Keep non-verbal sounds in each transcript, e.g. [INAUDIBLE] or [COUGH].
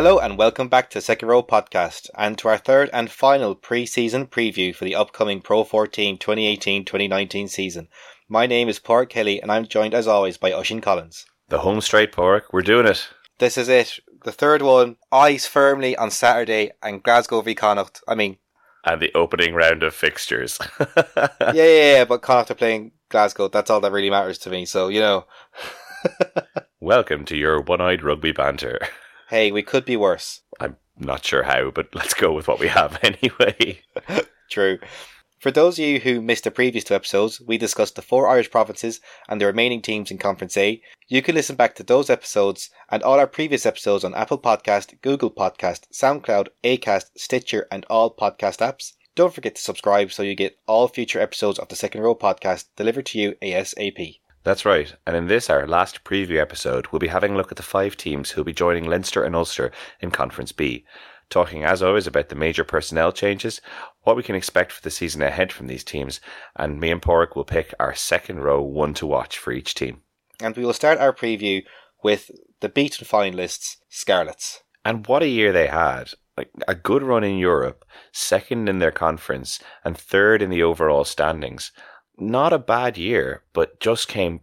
Hello and welcome back to Second Row Podcast and to our third and final pre-season preview for the upcoming Pro 14 2018-2019 season. My name is Pork Kelly and I'm joined as always by Oisin Collins. The home straight Pork, we're doing it. This is it. The third one, eyes firmly on Saturday and Glasgow v Connacht. I mean, And the opening round of fixtures. [LAUGHS] yeah, yeah, yeah, but Connacht are playing Glasgow. That's all that really matters to me. So, you know, [LAUGHS] Welcome to your one-eyed rugby banter. Hey, we could be worse. I'm not sure how, but [LAUGHS] let's go with what we have [LAUGHS] anyway. True. For those of you who missed the previous two episodes, we discussed the four Irish provinces and the remaining teams in Conference A. You can listen back to those episodes and all our previous episodes on Apple Podcast, Google Podcast, SoundCloud, Acast, Stitcher, and all podcast apps. Don't forget to subscribe so you get all future episodes of the Second Row Podcast delivered to you ASAP. That's right. And in this, our last preview episode, we'll be having a look at the five teams who'll be joining Leinster and Ulster in Conference B. Talking, as always, about the major personnel changes, what we can expect for the season ahead from these teams, and me and Padraig will pick our second row one to watch for each team. And we will start our preview with the beaten finalists, Scarlets. And what a year they had. Like a good run in Europe, second in their conference, and third in the overall standings. Not a bad year, but just came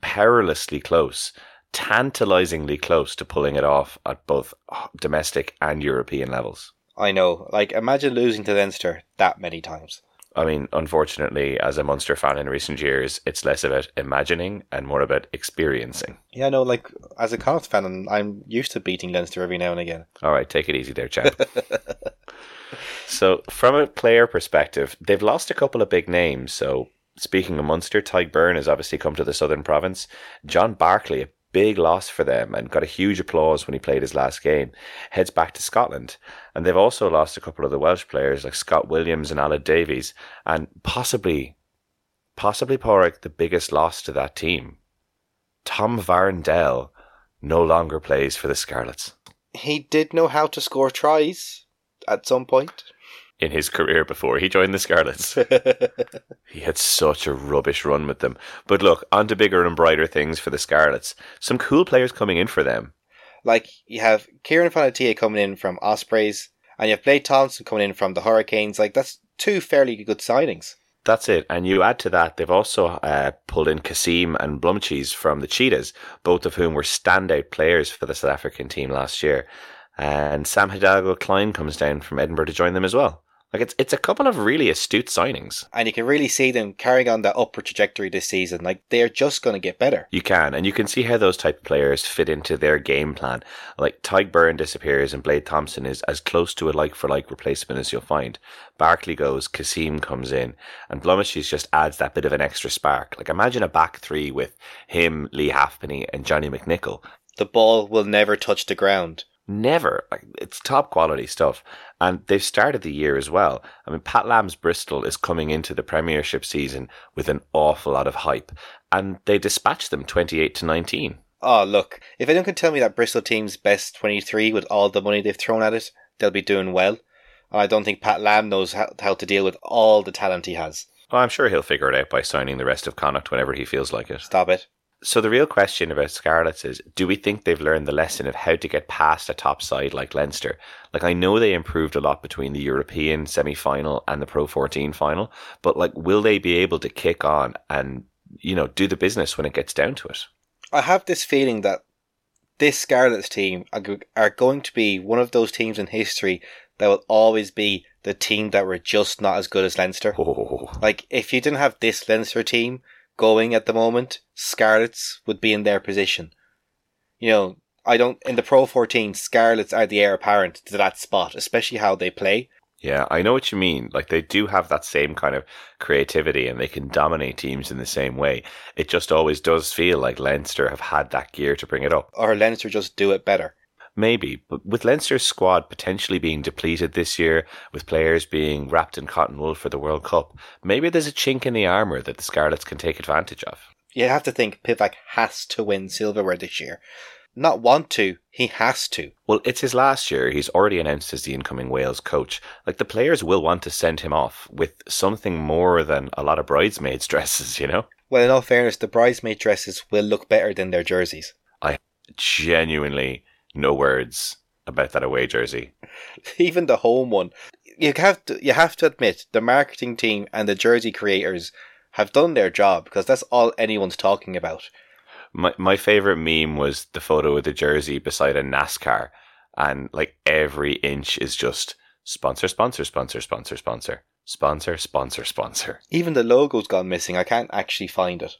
perilously close, tantalizingly close to pulling it off at both domestic and European levels. I know, like, imagine losing to Leinster that many times. I mean, unfortunately, as a Munster fan in recent years, it's less about imagining and more about experiencing. Yeah, no, like as a Connacht fan, I'm used to beating Leinster every now and again. All right, take it easy there, champ. [LAUGHS] so, from a player perspective, they've lost a couple of big names. So, speaking of Munster, Tadhg Beirne has obviously come to the Southern Province. John Barclay, a big loss for them and got a huge applause when he played his last game, heads back to Scotland. And they've also lost a couple of the Welsh players like Scott Williams and Aled Davies, and possibly, possibly Padraig, the biggest loss to that team. Tom Varndell no longer plays for the Scarlets. He did know how to score tries at some point. In his career before he joined the Scarlets, [LAUGHS] he had such a rubbish run with them. But look, on to bigger and brighter things for the Scarlets. Some cool players coming in for them. like you have Kieron Fonotia coming in from Ospreys, and you have Blade Thompson coming in from the Hurricanes. Like that's two fairly good signings. That's it. And you add to that, they've also uh, pulled in Cassiem and Blommetjies from the Cheetahs, both of whom were standout players for the South African team last year. And Sam Hidalgo Clyne comes down from Edinburgh to join them as well. Like it's it's a couple of really astute signings. And you can really see them carrying on that upward trajectory this season. Like they're just going to get better. You can, and you can see how those type of players fit into their game plan. Like Tadhg Beirne disappears and Blade Thompson is as close to a like for like replacement as you'll find. Barclay goes, Cassiem comes in, and Blommetjies just adds that bit of an extra spark. Like imagine a back three with him, Leigh Halfpenny, and Johnny McNicholl. The ball will never touch the ground. Never. Like, it's top quality stuff. And they've started the year as well. I mean, Pat Lam's Bristol is coming into the Premiership season with an awful lot of hype. And they dispatched them 28 to 19. Oh, look, if anyone can tell me that Bristol team's best 23 with all the money they've thrown at it, they'll be doing well. And I don't think Pat Lamb knows how, how to deal with all the talent he has. Well, I'm sure he'll figure it out by signing the rest of Connacht whenever he feels like it. Stop it. So the real question about Scarlets is, do we think they've learned the lesson of how to get past a top side like Leinster? Like I know they improved a lot between the European semi-final and the Pro 14 final, but like will they be able to kick on and you know do the business when it gets down to it? I have this feeling that this Scarlets team are going to be one of those teams in history that will always be the team that were just not as good as Leinster. Oh, Like, if you didn't have this Leinster team going at the moment, Scarlets would be in their position. You know, I don't, in the Pro 14, Scarlets are the heir apparent to that spot, especially how they play. yeah, I know what you mean. Like they do have that same kind of creativity and they can dominate teams in the same way. It just always does feel like Leinster have had that gear to bring it up. Or Leinster just do it better. Maybe, but with Leinster's squad potentially being depleted this year, with players being wrapped in cotton wool for the World Cup, maybe there's a chink in the armour that the Scarlets can take advantage of. You have to think Pivac has to win silverware this year. Not want to, he has to. Well, it's his last year. He's already announced as the incoming Wales coach. Like the players will want to send him off with something more than a lot of bridesmaids' [LAUGHS] dresses, you know? Well, in all fairness, the bridesmaid dresses will look better than their jerseys. I genuinely no words about that away jersey. [LAUGHS] Even the home one, you have to you have to admit the marketing team and the jersey creators have done their job because that's all anyone's talking about. My my favorite meme was the photo of the jersey beside a NASCAR, and like every inch is just sponsor, sponsor, sponsor, sponsor, sponsor, sponsor, sponsor, sponsor. Even the logo's gone missing. I can't actually find it.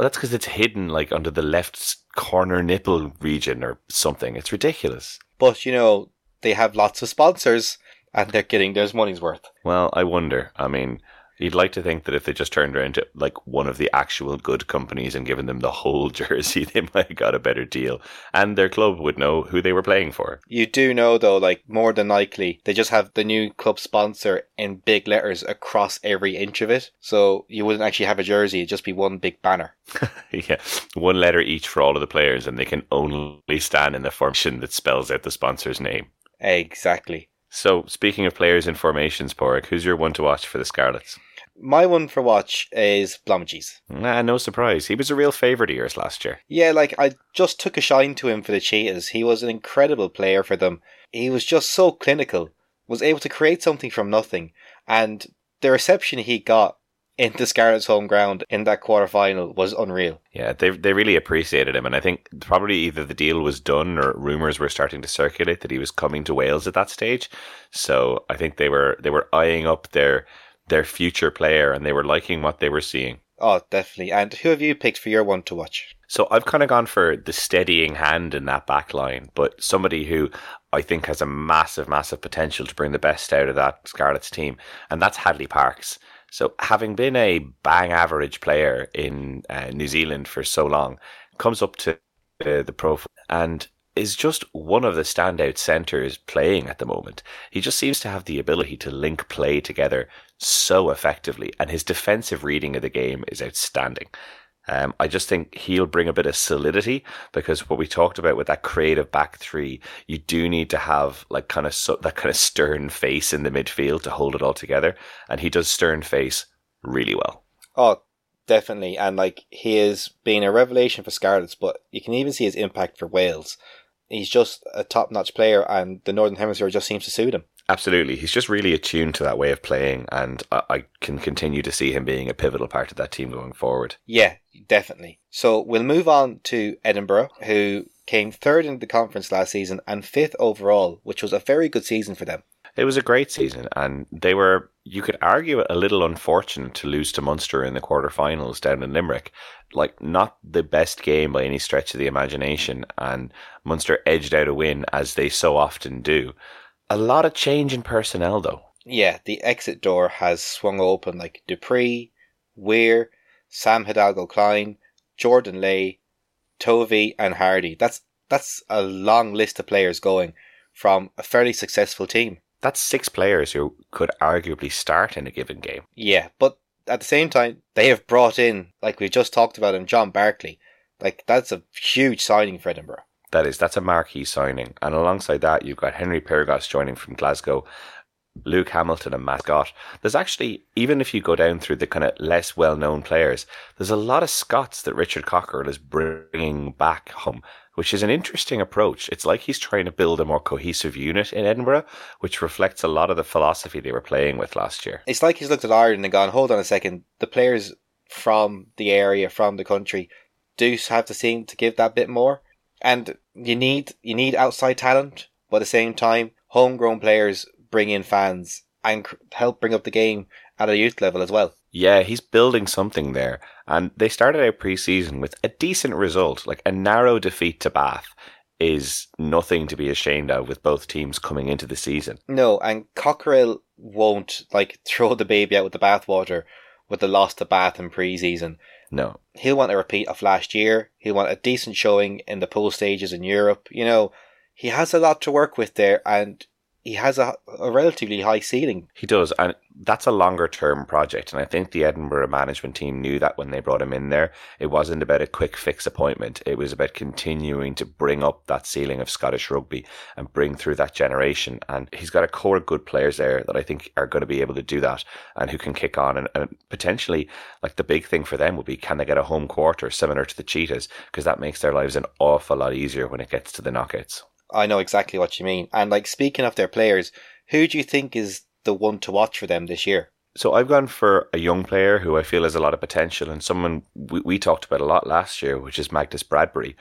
Well, that's because it's hidden like under the left corner nipple region or something. It's ridiculous. But you know they have lots of sponsors, and they're getting their money's worth. Well, I wonder. I mean, You'd like to think that if they just turned around to like one of the actual good companies and given them the whole [LAUGHS] jersey, they might have got a better deal. And their club would know who they were playing for. You do know though, like more than likely, they just have the new club sponsor in big letters across every inch of it. So you wouldn't actually have a jersey, it'd just be one big banner. [LAUGHS] yeah. One letter each for all of the players, and they can only stand in the formation that spells out the sponsor's name. Exactly. So, speaking of players in formations, Padraig, who's your one to watch for the Scarlets? My one for watch is Blommetjies. Nah, no surprise. He was a real favourite of yours last year. Yeah, like I just took a shine to him for the Cheetahs. He was an incredible player for them. He was just so clinical, was able to create something from nothing, and the reception he got in the Scarlets' home ground in that quarter final was unreal. Yeah, they they really appreciated him, and I think probably either the deal was done or rumors were starting to circulate that he was coming to Wales at that stage. So I think they were they were eyeing up their their future player and they were liking what they were seeing. Oh, definitely. And who have you picked for your one to watch? So I've kind of gone for the steadying hand in that back line, but somebody who I think has a massive, massive potential to bring the best out of that Scarlets team, and that's Hadleigh Parkes. So having been a bang average player in uh, New Zealand for so long, comes up to uh, the pro and is just one of the standout centres playing at the moment. He just seems to have the ability to link play together so effectively, and his defensive reading of the game is outstanding. Um, I just think he'll bring a bit of solidity because what we talked about with that creative back three, you do need to have like kind of so, that kind of stern face in the midfield to hold it all together, and he does stern face really well. Oh, definitely, and like he has been a revelation for Scarlets, but you can even see his impact for Wales. He's just a top-notch player, and the Northern Hemisphere just seems to suit him. Absolutely. He's just really attuned to that way of playing, and I, I can continue to see him being a pivotal part of that team going forward. Yeah, definitely. So we'll move on to Edinburgh, who came third in the conference last season and fifth overall, which was a very good season for them. It was a great season, and they were, you could argue, a little unfortunate to lose to Munster in the quarterfinals down in Limerick. Like, not the best game by any stretch of the imagination, and Munster edged out a win as they so often do. A lot of change in personnel, though. Yeah, the exit door has swung open like du Preez, Weir, Sam Hidalgo Clyne, Jordan Leigh, Tovey, and Hardy. That's that's a long list of players going from a fairly successful team. That's six players who could arguably start in a given game. Yeah, but at the same time, they have brought in, like we just talked about him, John Barclay. Like that's a huge signing for Edinburgh. That is, that's a marquee signing. And alongside that, you've got Henry Pyrgos joining from Glasgow, Luke Hamilton and Matt Scott. There's actually, even if you go down through the kind of less well known players, there's a lot of Scots that Richard Cockerill is bringing back home, which is an interesting approach. It's like he's trying to build a more cohesive unit in Edinburgh, which reflects a lot of the philosophy they were playing with last year. It's like he's looked at Ireland and gone, hold on a second, the players from the area, from the country, do have to seem to give that bit more and you need you need outside talent, but at the same time, homegrown players bring in fans and help bring up the game at a youth level as well. Yeah, he's building something there, and they started out pre-season with a decent result, like a narrow defeat to Bath. Is nothing to be ashamed of with both teams coming into the season. No, and Cockerill won't like [LAUGHS] throw the baby out with the bathwater with the loss to Bath in pre-season. No. He'll want a repeat of last year. He'll want a decent showing in the pool stages in Europe. You know, he has a lot to work with there, and he has a, a relatively high ceiling. He does, and that's a longer term project. And I think the Edinburgh management team knew that when they brought him in there. It wasn't about a quick fix appointment. It was about continuing to bring up that ceiling of Scottish rugby and bring through that generation. And he's got a core of good players there that I think are going to be able to do that and who can kick on. And, and potentially, like the big thing for them would be can they get a home quarter similar to the Cheetahs? Because that makes their lives an awful lot easier when it gets to the knockouts. I know exactly what you mean. And like speaking of their players, who do you think is the one to watch for them this year? So I've gone for a young player who I feel has a lot of potential and someone we, we talked about a lot last year, which is Magnus Bradbury.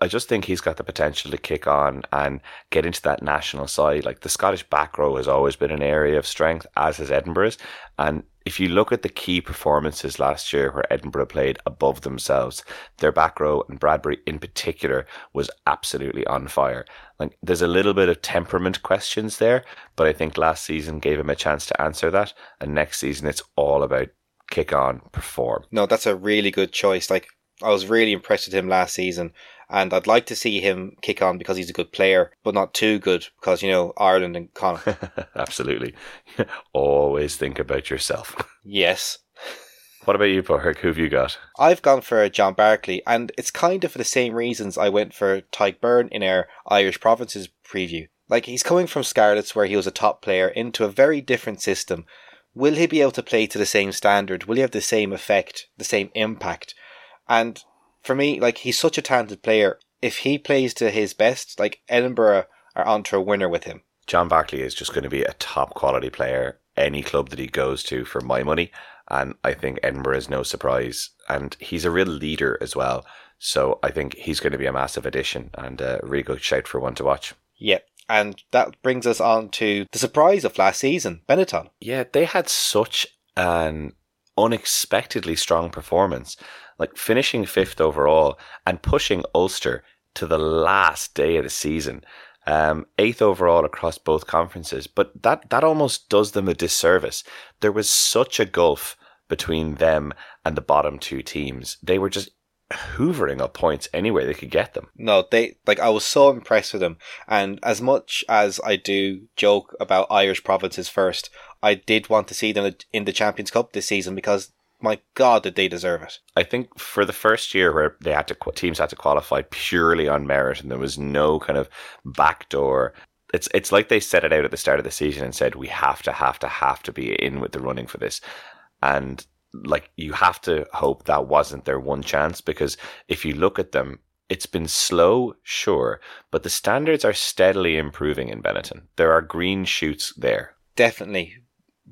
I just think he's got the potential to kick on and get into that national side. Like the Scottish back row has always been an area of strength, as has Edinburgh's. And if you look at the key performances last year where Edinburgh played above themselves, their back row and Bradbury in particular was absolutely on fire. Like there's a little bit of temperament questions there, but I think last season gave him a chance to answer that. And next season it's all about kick on, perform. No, that's a really good choice. Like I was really impressed with him last season and I'd like to see him kick on because he's a good player, but not too good because you know Ireland and Connacht. [LAUGHS] Absolutely, [LAUGHS] always think about yourself. yes. What about you, Park? Who have you got? I've gone for John Barclay, and it's kind of for the same reasons I went for Tadhg Beirne in our Irish Provinces preview. Like, he's coming from Scarlets, where he was a top player, into a very different system. Will he be able to play to the same standard? Will he have the same effect, the same impact? And for me, like he's such a talented player. If he plays to his best, like Edinburgh are onto a winner with him. John Barclay is just going to be a top quality player any club that he goes to for my money. And I think Edinburgh is no surprise. And he's a real leader as well. So I think he's going to be a massive addition and uh, a really good shout for one to watch. Yeah. And that brings us on to the surprise of last season, Benetton. Yeah, they had such an unexpectedly strong performance like finishing fifth overall and pushing Ulster to the last day of the season. Um, eighth overall across both conferences, but that, that almost does them a disservice. There was such a gulf between them and the bottom two teams. They were just hoovering up points anywhere they could get them. No, they like I was so impressed with them, and as much as I do joke about Irish provinces first, I did want to see them in the Champions Cup this season because my God, did they deserve it? I think for the first year where they had to teams had to qualify purely on merit, and there was no kind of backdoor. It's it's like they set it out at the start of the season and said we have to have to have to be in with the running for this, and like you have to hope that wasn't their one chance because if you look at them, it's been slow, sure, but the standards are steadily improving in Benetton. There are green shoots there. Definitely.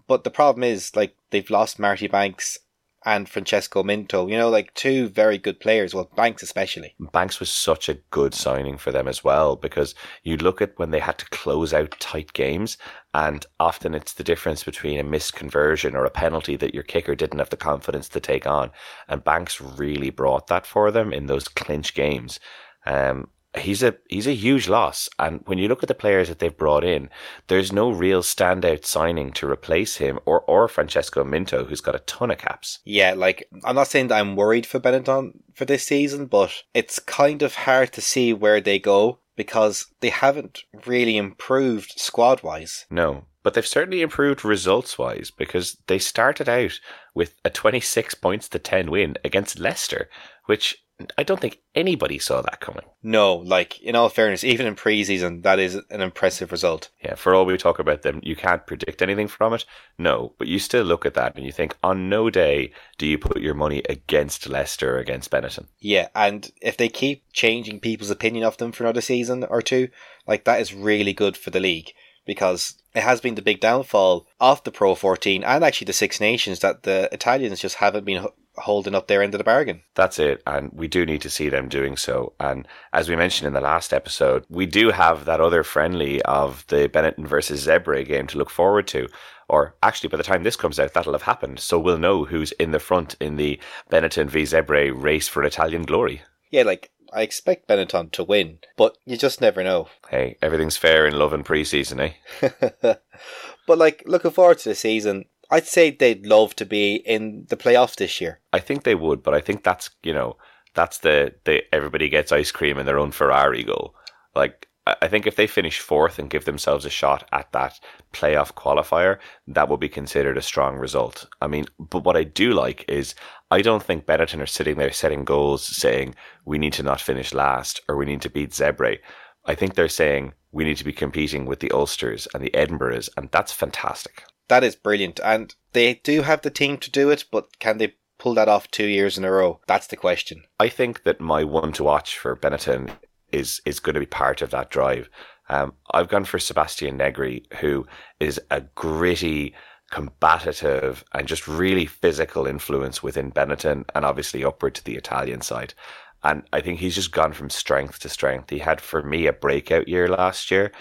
But the problem is, like, they've lost Marty Banks and Francesco Minto. You know, like two very good players. Well, Banks especially. Banks was such a good signing for them as well because you look at when they had to close out tight games, and often it's the difference between a missed conversion or a penalty that your kicker didn't have the confidence to take on. And Banks really brought that for them in those clinch games. Um, he's a he's a huge loss. And when you look at the players that they've brought in, there's no real standout signing to replace him or or Francesco Minto, who's got a ton of caps. Yeah, like I'm not saying that I'm worried for Benetton for this season, but it's kind of hard to see where they go because they haven't really improved squad wise. No. But they've certainly improved results wise because they started out with a 26 points to 10 win against Leicester, which I don't think anybody saw that coming. No, like in all fairness, even in preseason, that is an impressive result. Yeah, for all we talk about them, you can't predict anything from it. No, but you still look at that and you think, on no day do you put your money against Leicester or against Benetton. Yeah, and if they keep changing people's opinion of them for another season or two, like that is really good for the league because it has been the big downfall of the Pro 14 and actually the Six Nations that the Italians just haven't been holding up their end of the bargain. That's it. And we do need to see them doing so. And as we mentioned in the last episode, we do have that other friendly of the Benetton versus Zebre game to look forward to. Or actually, by the time this comes out, that'll have happened. So we'll know who's in the front in the Benetton v Zebre race for Italian glory. Yeah, like I expect Benetton to win, but you just never know. Hey, everything's fair in love and preseason, eh? [LAUGHS] but like looking forward to the season, I'd say they'd love to be in the playoffs this year. I think they would, but I think that's you know that's the the everybody gets ice cream in their own Ferrari goal. Like I think if they finish fourth and give themselves a shot at that playoff qualifier, that would be considered a strong result. I mean, but what I do like is I don't think Benetton are sitting there setting goals saying we need to not finish last or we need to beat Zebre. I think they're saying we need to be competing with the Ulsters and the Edinburghs, and that's fantastic that is brilliant. And they do have the team to do it, but can they pull that off two years in a row? That's the question. I think that my one to watch for Benetton is is going to be part of that drive. Um, I've gone for Sebastian Negri, who is a gritty, combative, and just really physical influence within Benetton, and obviously upward to the Italian side. And I think he's just gone from strength to strength. He had, for me, a breakout year last year.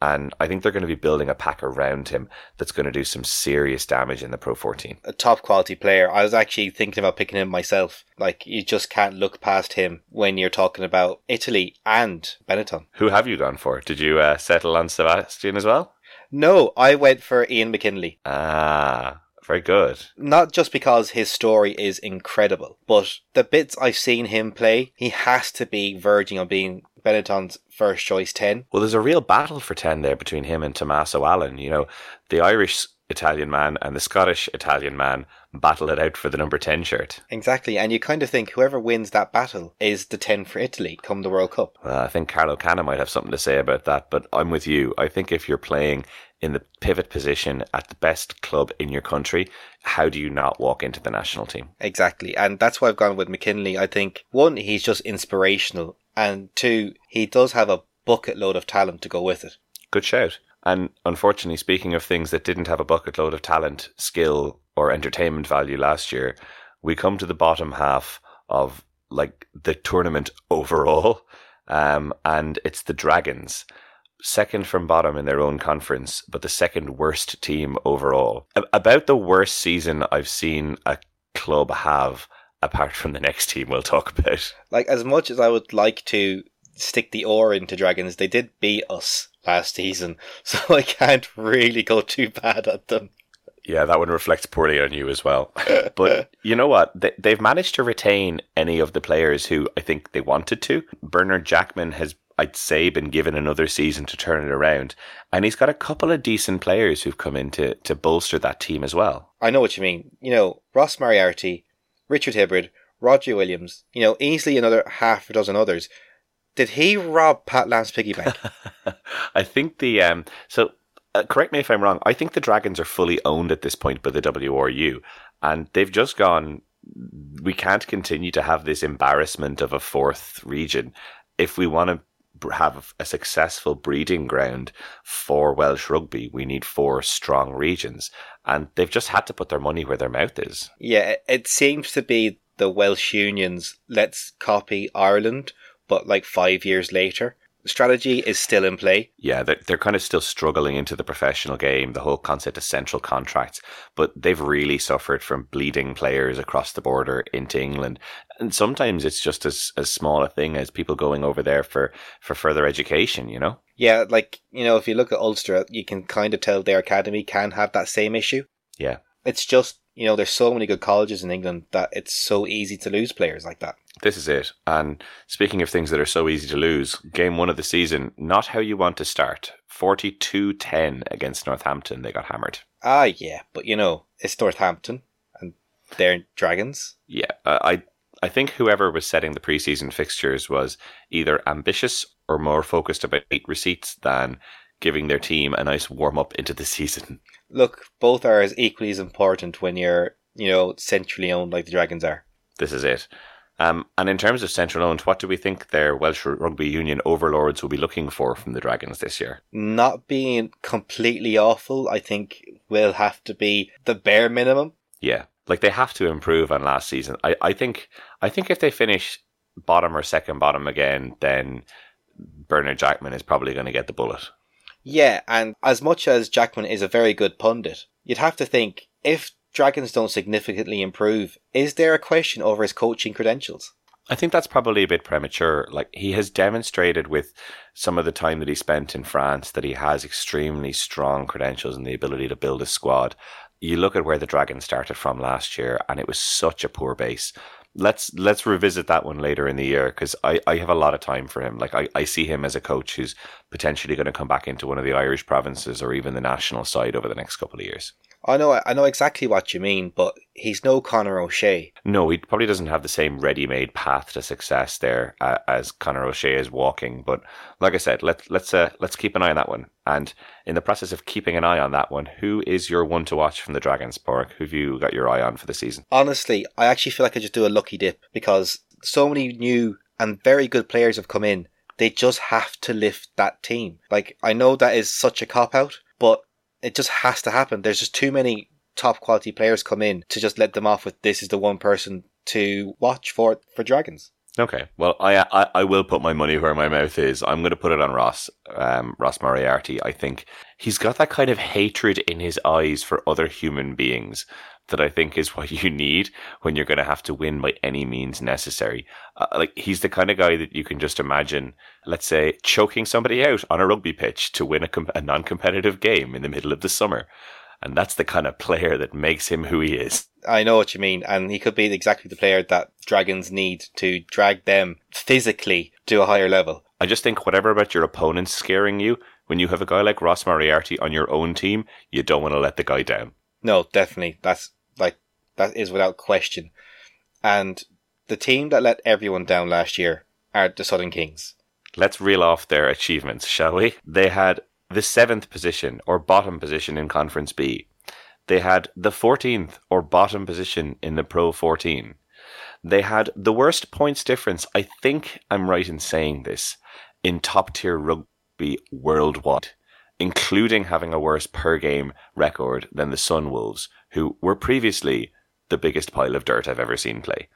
And I think they're going to be building a pack around him that's going to do some serious damage in the Pro 14. A top quality player. I was actually thinking about picking him myself. Like, you just can't look past him when you're talking about Italy and Benetton. Who have you gone for? Did you uh, settle on Sebastian as well? No, I went for Ian McKinley. Ah, very good. Not just because his story is incredible, but the bits I've seen him play, he has to be verging on being Benetton's first choice 10. Well, there's a real battle for 10 there between him and Tommaso Allan. You know, the Irish Italian man and the Scottish Italian man battle it out for the number 10 shirt. Exactly, and you kind of think whoever wins that battle is the 10 for Italy come the World Cup. Well, I think Carlo Canna might have something to say about that, but I'm with you. I think if you're playing in the pivot position at the best club in your country, how do you not walk into the national team? Exactly, and that's why I've gone with McKinley. I think one, he's just inspirational, and two, he does have a bucket load of talent to go with it. Good shout. And unfortunately, speaking of things that didn't have a bucket load of talent, skill, or entertainment value last year, we come to the bottom half of like the tournament [LAUGHS] overall. Um, and it's the Dragons, second from bottom in their own conference, but the second worst team overall. About the worst season I've seen a club have, apart from the next team we'll talk about. Like, as much as I would like to stick the oar into Dragons, they did beat us last season, [LAUGHS] so I can't really go too bad at them. Yeah, that one reflects poorly on you as well. [LAUGHS] but you know what? They, have managed to retain any of the players who I think they wanted to. Bernard Jackman has, I'd say, been given another season to turn it around. And he's got a couple of decent players who've come in to, to bolster that team as well. I know what you mean. You know, Ross Moriarty, Richard Hibbard, Roger Williams, you know, easily another half a dozen others did he rob Pat Lam's piggy bank? [LAUGHS] I think the um. So uh, correct me if I'm wrong. I think the Dragons are fully owned at this point by the WRU, and they've just gone. We can't continue to have this embarrassment of a fourth region if we want to have a successful breeding ground for Welsh rugby, we need four strong regions. And they've just had to put their money where their mouth is. Yeah, it seems to be the Welsh unions, let's copy Ireland, but like five years later. Strategy is still in play. Yeah, they're, they're kind of still struggling into the professional game, the whole concept of central contracts, but they've really suffered from bleeding players across the border into England. And sometimes it's just as, as small a thing as people going over there for, for further education, you know? Yeah, like, you know, if you look at Ulster, you can kind of tell their academy can have that same issue. Yeah. It's just, you know, there's so many good colleges in England that it's so easy to lose players like that. This is it. And speaking of things that are so easy to lose, game one of the season, not how you want to start. 42 10 against Northampton. They got hammered. Ah, yeah. But, you know, it's Northampton and they're Dragons. Yeah. Uh, I, I think whoever was setting the preseason fixtures was either ambitious or more focused about eight receipts than giving their team a nice warm up into the [LAUGHS] season. Look, both are as equally as important when you're, you know, centrally owned like the Dragons are. This is it. Um, and in terms of central owned, what do we think their Welsh Rugby Union overlords will be looking for from the Dragons this year? Not being completely awful, I think will have to be the bare minimum. Yeah, like they have to improve on last season. I, I think I think if they finish bottom or second bottom again, then Bernard Jackman is probably going to get the bullet. Yeah, and as much as Jackman is a very good pundit, you'd have to think if Dragons don't significantly improve, is there a question over his coaching credentials? I think that's probably a bit premature. Like he has demonstrated with some of the time that he spent in France that he has extremely strong credentials and the ability to build a squad. You look at where the Dragons started from last year, and it was such a poor base. Let's let's revisit that one later in the year because I, I have a lot of time for him. Like I, I see him as a coach who's potentially going to come back into one of the Irish provinces or even the national side over the next couple of years. I know, I know exactly what you mean, but he's no Conor O'Shea. No, he probably doesn't have the same ready-made path to success there uh, as Conor O'Shea is walking. But like I said, let's let's uh, let's keep an eye on that one. And in the process of keeping an eye on that one, who is your one to watch from the Dragons Park? Who've you got your eye on for the season? Honestly, I actually feel like I just do a lucky dip because so many new and very good players have come in, They just have to lift that team. Like, I know that is such a cop out, but it just has to happen. There's just too many top quality players come in to just let them off with this is the one person to watch for for Dragons. Okay, well, I, I I will put my money where my mouth is. I'm going to put it on Ross um, Ross Moriarty. I think he's got that kind of hatred in his eyes for other human beings that I think is [LAUGHS] what you need when you're going to have to win by any means necessary. Uh, like he's the kind of guy that you can just imagine, let's say, choking somebody out on a rugby pitch to win a, com- a non-competitive game in the middle of the summer. And that's the kind of player that makes him who he is. I know what you mean, and he could be exactly the player that Dragons need to drag them physically to a higher level. I just think whatever about your opponents scaring you, when you have a guy like Ross Moriarty on your own team, you don't want to let the guy down. No, definitely. That's like that is without question. And the team that let everyone down last year are the Southern Kings. Let's reel off their achievements, shall we? They had the seventh position or bottom position in Conference B. They had the 14th or bottom position in the Pro 14. They had the worst points difference, I think I'm right in saying this, in top tier rugby worldwide, including having a worse per game record than the Sunwolves, who were previously the biggest pile of dirt I've ever seen play.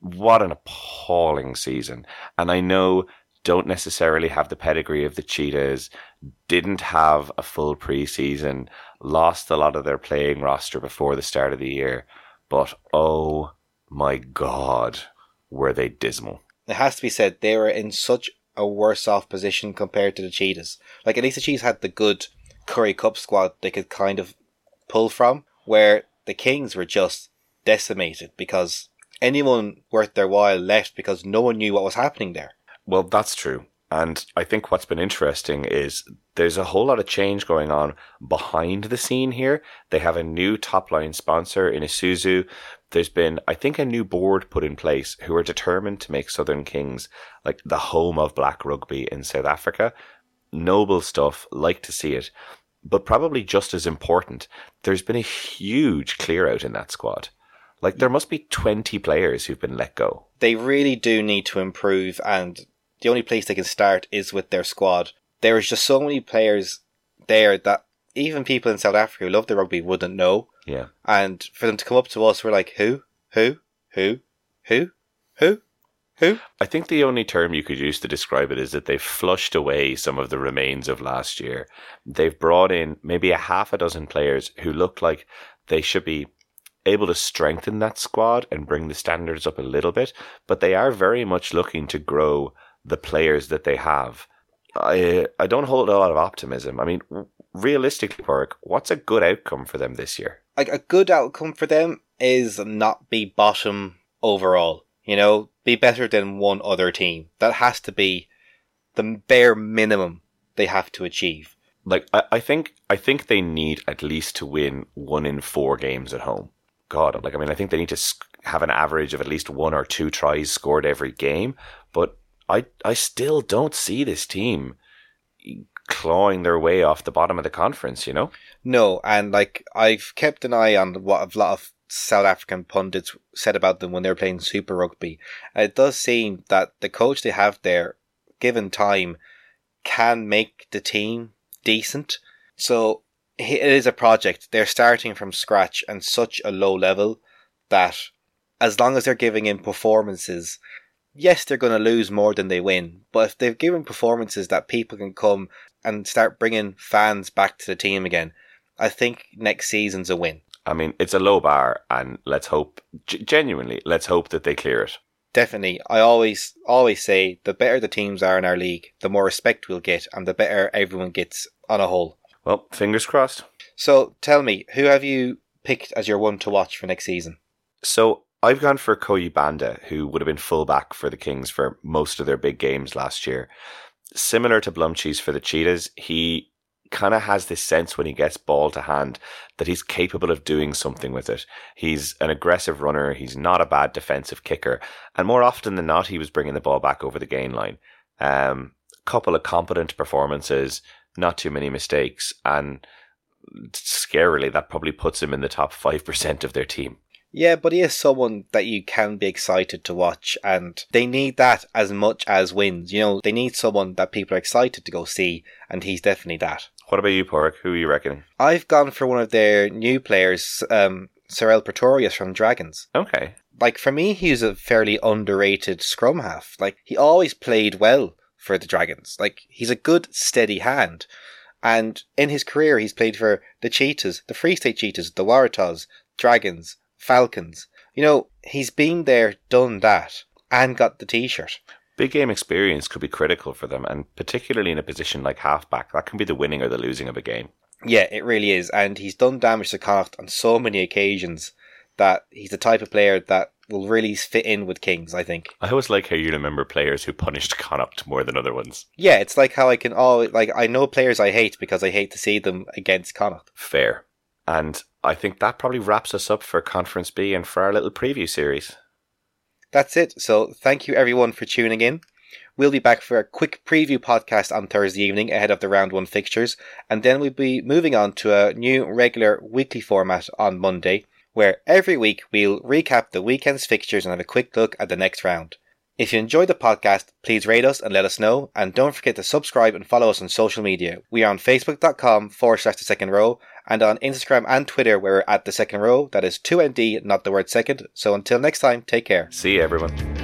What an appalling season. And I know don't necessarily have the pedigree of the Cheetahs, didn't have a full preseason, lost a lot of their playing roster before the start of the year. But oh my God, were they dismal. It has to be said, they were in such a worse off position compared to the Cheetahs. Like, at least the Cheetahs had the good Currie Cup squad they could kind of pull from, where the Kings were just decimated because anyone worth their while left because no one knew what was happening there. Well, that's true. And I think what's been interesting is there's a whole lot of change going on behind the scene here. They have a new top line sponsor in Isuzu. There's been, I think, a new board put in place who are determined to make Southern Kings like the home of black rugby in South Africa. Noble stuff, like to see it. But probably just as important, there's been a huge clear out in that squad. Like there must be 20 players who've been let go. They really do need to improve and the only place they can start is with their squad. There is just so many players there that even people in South Africa who love the rugby wouldn't know. Yeah. And for them to come up to us, we're like, who? Who? Who? Who? Who? Who? I think the only term you could use to describe it is that they've flushed away some of the remains of last year. They've brought in maybe a half a dozen players who look like they should be able to strengthen that squad and bring the standards up a little bit, but they are very much looking to grow the players that they have. I I don't hold a lot of optimism. I mean, realistically, Park, what's a good outcome for them this year? Like a good outcome for them is not be bottom overall. You know, be better than one other team. That has to be the bare minimum they have to achieve. Like I, I think I think they need at least to win one in four games at home. God, like I mean, I think they need to have an average of at least one or two tries scored every game. But I I still don't see this team clawing their way off the bottom of the conference. You know? No, and like I've kept an eye on what a lot of South African pundits said about them when they were playing Super Rugby. it does seem that the coach they have there, given time, can make the team decent. So it is a project. They're starting from scratch and such a low level that as long as they're giving in performances yes, they're going to lose more than they win, but if they've given performances that people can come and start bringing fans back to the team again, I think next season's a win. I mean, it's a low bar, and let's hope, g- genuinely, let's hope that they clear it. Definitely. I always, always say the better the teams are in our league, the more respect we'll get, and the better everyone gets on a whole. Well, fingers crossed. So tell me, who have you picked as your one to watch for next season? So I've gone for Koyi Banda, who would have been fullback for the Kings for most of their big games last year. Similar to Blommetjies for the Cheetahs, he kind of has this sense when he gets ball to hand that he's capable of doing something with it. He's an aggressive runner. He's not a bad defensive kicker. And more often than not, he was bringing the ball back over the gain line. Um, couple of competent performances, not too many mistakes. And scarily, that probably puts him in the top 5% of their team. Yeah, but he is someone that you can be excited to watch, and they need that as much as wins. You know, they need someone that people are excited to go see, and he's definitely that. What about you, Pork? Who are you reckoning? I've gone for one of their new players, um, Sarel Pretorius from Dragons. Okay. Like, for me, he's a fairly underrated scrum half. Like, he always played well for the Dragons. Like, he's a good, steady hand. And in his career, he's played for the Cheetahs, the Free State Cheetahs, the Waratahs, Dragons, Falcons. You know, he's been there, done that, and got the t shirt. Big game experience could be critical for them, and particularly in a position like halfback, that can be the winning or the losing of a game. Yeah, it really is. And he's done damage to Connacht on so many occasions that he's the type of player that will really fit in with Kings, I think. I always like how you remember players who punished Connacht more than other ones. Yeah, it's like how I can always, like, I know players I hate because I hate to see them against Connacht. Fair. And I think that probably wraps us up for Conference B and for our little preview series. That's it. So thank you everyone for tuning in. We'll be back for a quick preview podcast on Thursday evening ahead of the round one fixtures, and then we'll be moving on to a new regular weekly format on Monday, where every week we'll recap the weekend's fixtures and have a quick look at the next round. If you enjoyed the podcast, please rate us and let us know, and don't forget to subscribe and follow us on social media. We are on facebook.com forward slash the second row, and on Instagram and Twitter where we're at the second row. That is 2ND, not the word second. So until next time, take care. See you, everyone.